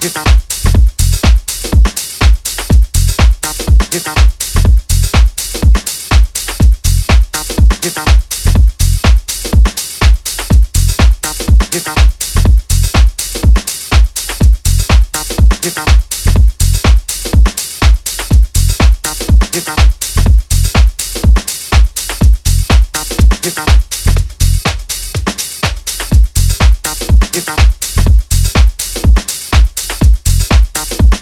Get up.